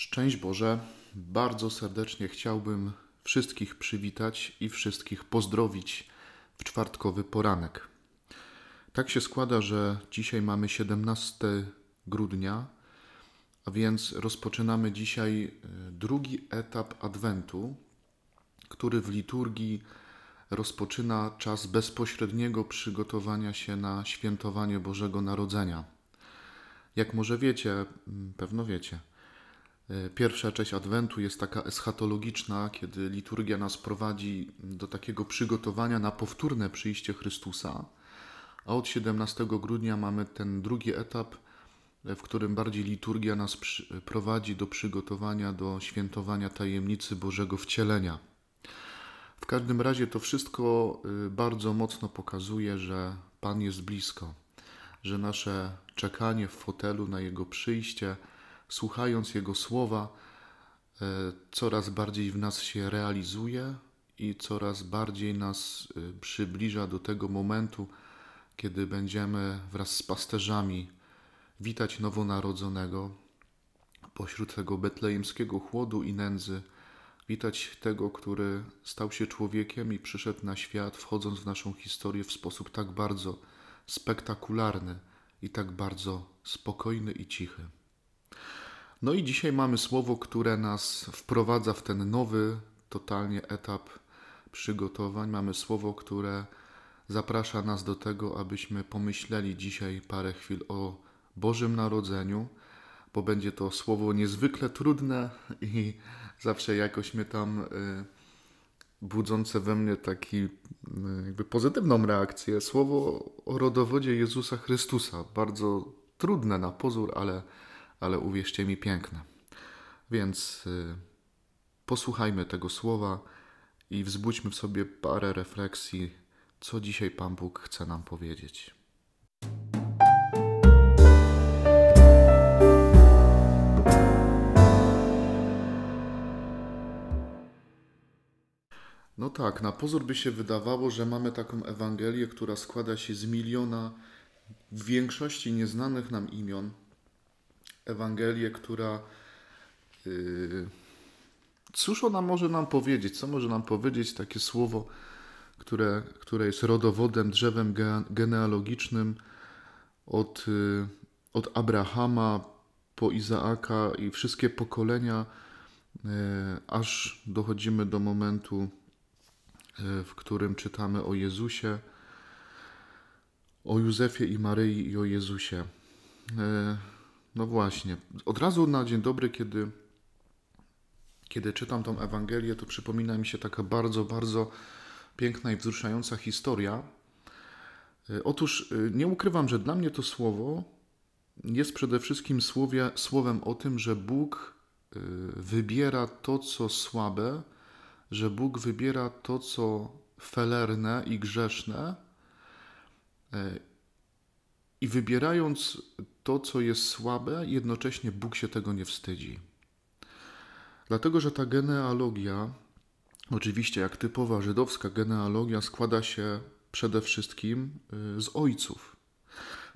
Szczęść Boże, bardzo serdecznie chciałbym wszystkich przywitać i wszystkich pozdrowić w czwartkowy poranek. Tak się składa, że dzisiaj mamy 17 grudnia, a więc rozpoczynamy dzisiaj e, drugi etap Adwentu, który w liturgii rozpoczyna czas bezpośredniego przygotowania się na świętowanie Bożego Narodzenia. Jak może wiecie, pewno wiecie, pierwsza część Adwentu jest taka eschatologiczna, kiedy liturgia nas prowadzi do takiego przygotowania na powtórne przyjście Chrystusa. A od 17 grudnia mamy ten drugi etap, e, w którym bardziej liturgia nas prowadzi do przygotowania do świętowania tajemnicy Bożego Wcielenia. W każdym razie to wszystko e, bardzo mocno pokazuje, że Pan jest blisko, że nasze czekanie w fotelu na Jego przyjście – słuchając Jego słowa, e, coraz bardziej w nas się realizuje i coraz bardziej nas e, przybliża do tego momentu, kiedy będziemy wraz z pasterzami witać nowonarodzonego pośród tego betlejemskiego chłodu i nędzy, witać tego, który stał się człowiekiem i przyszedł na świat, wchodząc w naszą historię w sposób tak bardzo spektakularny i tak bardzo spokojny i cichy. No i dzisiaj mamy słowo, które nas wprowadza w ten nowy, totalnie etap przygotowań. Mamy słowo, które zaprasza nas do tego, abyśmy pomyśleli dzisiaj parę chwil o Bożym Narodzeniu, bo będzie to słowo niezwykle trudne i zawsze jakoś mnie tam y, budzące we mnie taki y, jakby pozytywną reakcję. Słowo o rodowodzie Jezusa Chrystusa. Bardzo trudne na pozór, ale ale uwierzcie mi, piękne. Więc y, posłuchajmy tego słowa i wzbudźmy w sobie parę refleksji, co dzisiaj Pan Bóg chce nam powiedzieć. No tak, na pozór by się wydawało, że mamy taką Ewangelię, która składa się z miliona w większości nieznanych nam imion, Ewangelię, która. Yy, cóż ona może nam powiedzieć? Co może nam powiedzieć takie słowo, które, które jest rodowodem, drzewem genealogicznym od, yy, od Abrahama po Izaaka i wszystkie pokolenia, yy, aż dochodzimy do momentu, w którym czytamy o Jezusie, o Józefie i Maryi i o Jezusie. No właśnie. Od razu na dzień dobry, kiedy, kiedy czytam tą Ewangelię, to przypomina mi się taka bardzo, bardzo piękna i wzruszająca historia. E, otóż e, nie ukrywam, że dla mnie to słowo jest przede wszystkim słowie, słowem o tym, że Bóg e, wybiera to, co słabe, że Bóg wybiera to, co felerne i grzeszne i wybierając to, co jest słabe, jednocześnie Bóg się tego nie wstydzi. Dlatego, że ta genealogia, oczywiście jak typowa żydowska genealogia, składa się przede wszystkim y, z ojców.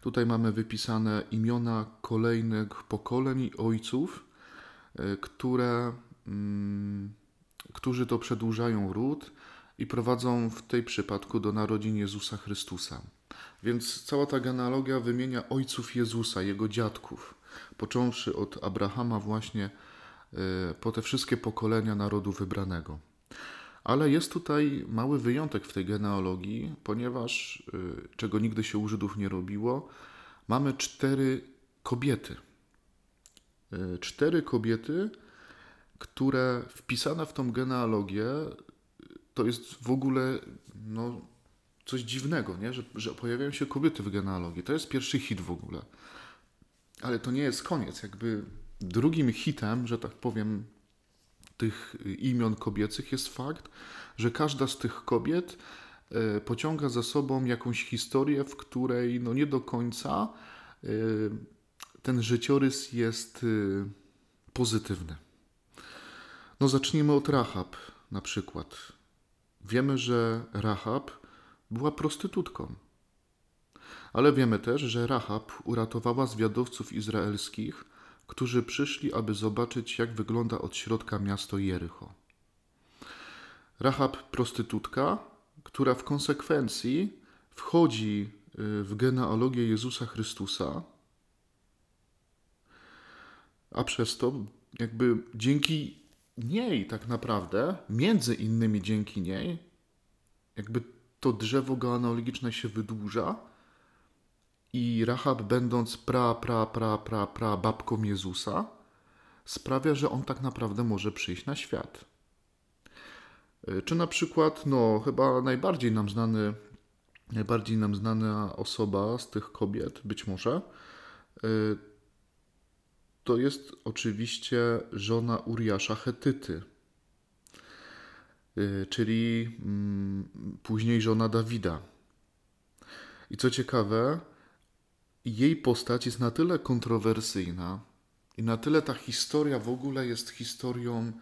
Tutaj mamy wypisane imiona kolejnych pokoleń ojców, y, które, mm, którzy to przedłużają ród i prowadzą w tej przypadku do narodzin Jezusa Chrystusa. Więc cała ta genealogia wymienia ojców Jezusa, jego dziadków, począwszy od Abrahama właśnie e, po te wszystkie pokolenia narodu wybranego. Ale jest tutaj mały wyjątek w tej genealogii, ponieważ, e, czego nigdy się u Żydów nie robiło, mamy cztery kobiety. E, cztery kobiety, które wpisane w tą genealogię to jest w ogóle no, coś dziwnego, nie? Że, że pojawiają się kobiety w genealogii. To jest pierwszy hit w ogóle. Ale to nie jest koniec. Jakby drugim hitem, że tak powiem, tych imion kobiecych jest fakt, że każda z tych kobiet e, pociąga za sobą jakąś historię, w której no nie do końca e, ten życiorys jest e, pozytywny. No zacznijmy od Rahab na przykład. Wiemy, że Rahab była prostytutką. Ale wiemy też, że Rahab uratowała zwiadowców izraelskich którzy przyszli, aby zobaczyć, jak wygląda od środka miasto Jericho. Rahab prostytutka, która w konsekwencji wchodzi y, w genealogię Jezusa Chrystusa, a przez to jakby dzięki niej tak naprawdę, między innymi dzięki niej, jakby to drzewo genealogiczne się wydłuża i Rahab będąc pra, pra, pra, pra, pra babką Jezusa sprawia, że on tak naprawdę może przyjść na świat. Y, czy na przykład, no chyba najbardziej nam znany, najbardziej nam znana osoba z tych kobiet, być może, y, to jest oczywiście żona Uriasza Hetyty, czyli mm, później żona Dawida. I co ciekawe, jej postać jest na tyle kontrowersyjna i na tyle ta historia w ogóle jest historią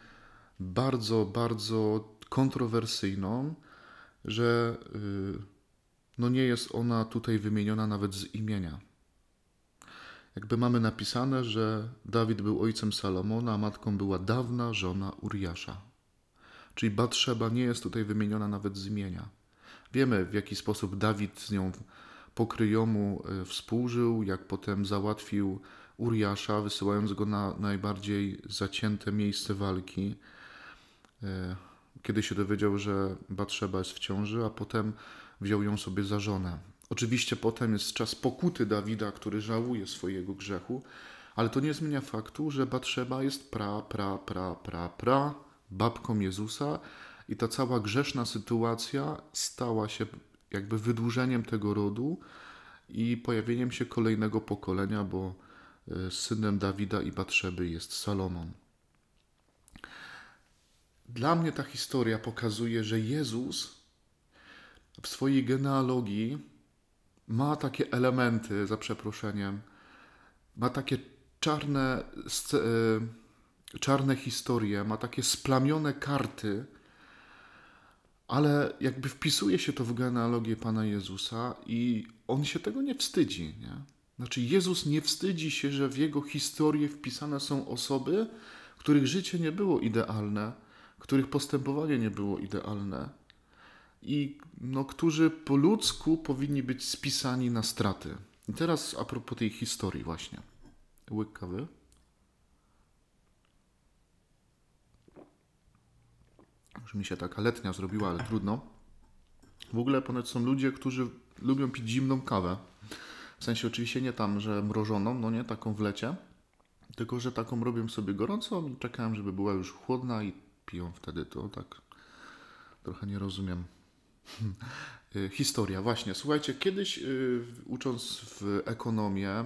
bardzo, bardzo kontrowersyjną, że y, no nie jest ona tutaj wymieniona nawet z imienia. Jakby mamy napisane, że Dawid był ojcem Salomona, a matką była dawna żona Uriasza. Czyli Batrzeba nie jest tutaj wymieniona nawet z imienia. Wiemy, w jaki sposób Dawid z nią pokryjomu y, współżył, jak potem załatwił Uriasza, wysyłając go na najbardziej zacięte miejsce walki. Y, kiedy się dowiedział, że Batrzeba jest w ciąży, a potem wziął ją sobie za żonę. Oczywiście potem jest czas pokuty Dawida, który żałuje swojego grzechu, ale to nie zmienia faktu, że Batrzeba jest pra, pra, pra, pra, pra babką Jezusa i ta cała grzeszna sytuacja stała się jakby wydłużeniem tego rodu i pojawieniem się kolejnego pokolenia, bo e, synem Dawida i Batrzeby jest Salomon. Dla mnie ta historia pokazuje, że Jezus w swojej genealogii ma takie elementy, za przeproszeniem, ma takie czarne, e, czarne historie, ma takie splamione karty, ale jakby wpisuje się to w genealogię Pana Jezusa i on się tego nie wstydzi. Nie? Znaczy, Jezus nie wstydzi się, że w jego historię wpisane są osoby, których życie nie było idealne, których postępowanie nie było idealne i no, którzy po ludzku powinni być spisani na straty. I teraz a propos tej historii właśnie. Łyk kawy. Już mi się taka letnia zrobiła, ale trudno. W ogóle ponoć są ludzie, którzy lubią pić zimną kawę. W sensie oczywiście nie tam, że mrożoną, no nie, taką w lecie, tylko że taką robią sobie gorącą i czekałem, żeby była już chłodna i piją wtedy to tak trochę nie rozumiem. Historia, właśnie. Słuchajcie, kiedyś yy, ucząc w ekonomię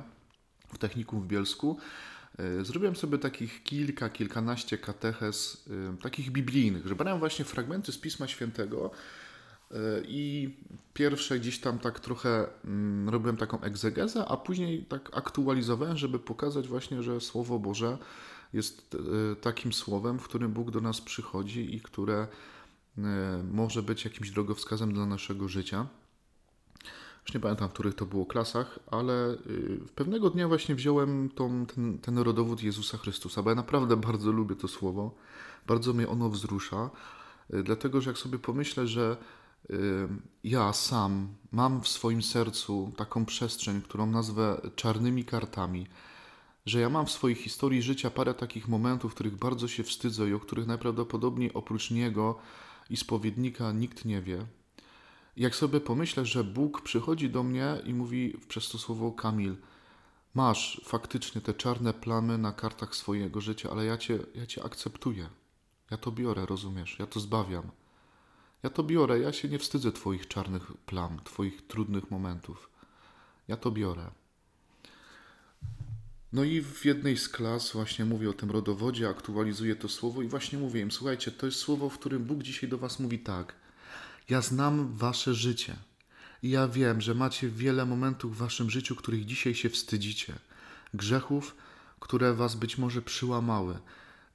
w technikum w Bielsku, zrobiłem sobie takich kilka, kilkanaście kateches, yy, takich biblijnych, że brałem właśnie fragmenty z Pisma Świętego i pierwsze gdzieś tam tak trochę mm, robiłem taką egzegezę, a później tak aktualizowałem, żeby pokazać właśnie, że Słowo Boże jest takim słowem, w którym Bóg do nas przychodzi i które może być jakimś drogowskazem dla naszego życia. Już nie pamiętam, w których to było klasach, ale pewnego dnia właśnie wziąłem tą, ten, ten rodowód Jezusa Chrystusa, bo ja naprawdę bardzo lubię to słowo, bardzo mnie ono wzrusza, dlatego że jak sobie pomyślę, że ja sam mam w swoim sercu taką przestrzeń, którą nazwę czarnymi kartami, że ja mam w swojej historii życia parę takich momentów, których bardzo się wstydzę i o których najprawdopodobniej oprócz Niego i spowiednika nikt nie wie. Jak sobie pomyślę, że Bóg przychodzi do mnie i mówi przez to słowo Kamil, masz faktycznie te czarne plamy na kartach swojego życia, ale ja cię, ja cię akceptuję. Ja to biorę, rozumiesz? Ja to zbawiam. Ja to biorę, ja się nie wstydzę Twoich czarnych plam, Twoich trudnych momentów. Ja to biorę. No i w jednej z klas właśnie mówię o tym rodowodzie, aktualizuję to słowo i właśnie mówię im, słuchajcie, to jest słowo, w którym Bóg dzisiaj do was mówi tak. Ja znam wasze życie i ja wiem, że macie wiele momentów w waszym życiu, których dzisiaj się wstydzicie. Grzechów, które was być może przyłamały.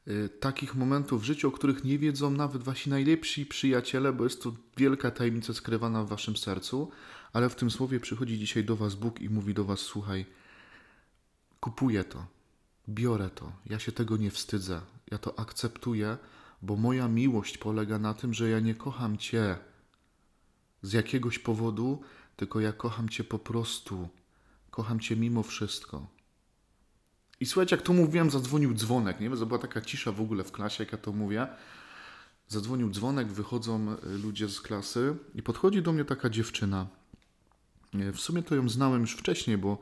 Y, takich momentów w życiu, o których nie wiedzą nawet wasi najlepsi przyjaciele, bo jest to wielka tajemnica skrywana w waszym sercu, ale w tym słowie przychodzi dzisiaj do was Bóg i mówi do was, słuchaj, Kupuję to. biorę to. Ja się tego nie wstydzę. Ja to akceptuję, bo moja miłość polega na tym, że ja nie kocham Cię z jakiegoś powodu, tylko ja kocham Cię po prostu. Kocham Cię mimo wszystko. I słuchajcie, jak to mówiłem, zadzwonił dzwonek. Nie wiem, była taka cisza w ogóle w klasie, jak ja to mówię. Zadzwonił dzwonek, wychodzą y, ludzie z klasy i podchodzi do mnie taka dziewczyna. Y, W sumie to ją znałem już wcześniej, bo,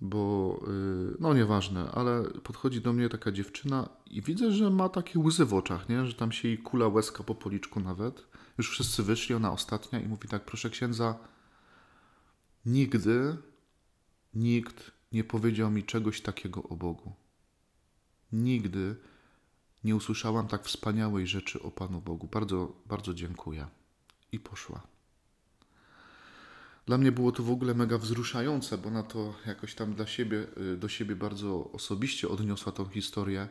bo y, no nieważne, ale podchodzi do mnie taka dziewczyna i widzę, że ma takie łzy w oczach, nie? że tam się jej kula łezka po policzku nawet. Już wszyscy wyszli, ona ostatnia i mówi tak, proszę księdza, nigdy nikt nie powiedział mi czegoś takiego o Bogu. Nigdy nie usłyszałam tak wspaniałej rzeczy o Panu Bogu. Bardzo, bardzo dziękuję. I poszła. Dla mnie było to w ogóle mega wzruszające, bo na to jakoś tam dla siebie, y, do siebie bardzo osobiście odniosła tą historię.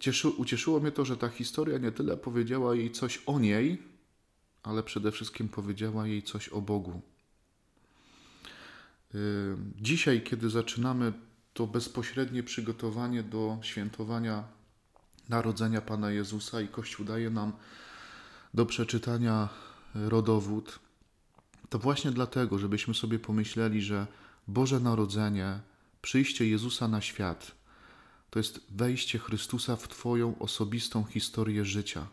Cieszy, ucieszyło mnie to, że ta historia nie tyle powiedziała jej coś o niej, ale przede wszystkim powiedziała jej coś o Bogu. Y, Dzisiaj, kiedy zaczynamy to bezpośrednie przygotowanie do świętowania Narodzenia Pana Jezusa i Kościół daje nam do przeczytania rodowód, to właśnie dlatego, żebyśmy sobie pomyśleli, że Boże Narodzenie, przyjście Jezusa na świat, to jest wejście Chrystusa w Twoją osobistą historię życia.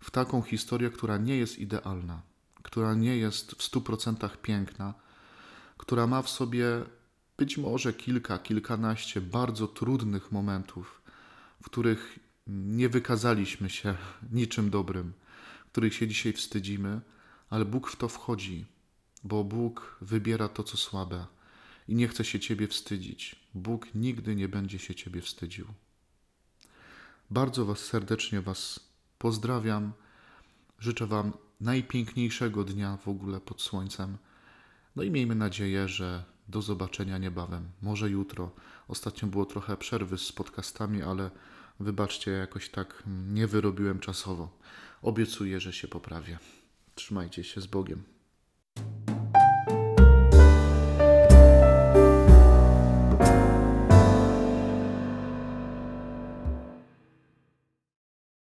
W taką historię, która nie jest idealna, która nie jest w stu procentach piękna, która ma w sobie być może kilka, kilkanaście bardzo trudnych momentów, w których nie wykazaliśmy się niczym dobrym, których się dzisiaj wstydzimy, ale Bóg w to wchodzi, bo Bóg wybiera to, co słabe i nie chce się Ciebie wstydzić. Bóg nigdy nie będzie się Ciebie wstydził. Bardzo Was serdecznie Was pozdrawiam. Życzę Wam najpiękniejszego dnia w ogóle pod słońcem. No i miejmy nadzieję, że do zobaczenia niebawem. Może jutro. Ostatnio było trochę przerwy z podcastami, ale wybaczcie, jakoś tak nie wyrobiłem czasowo. Obiecuję, że się poprawię. Trzymajcie się z Bogiem.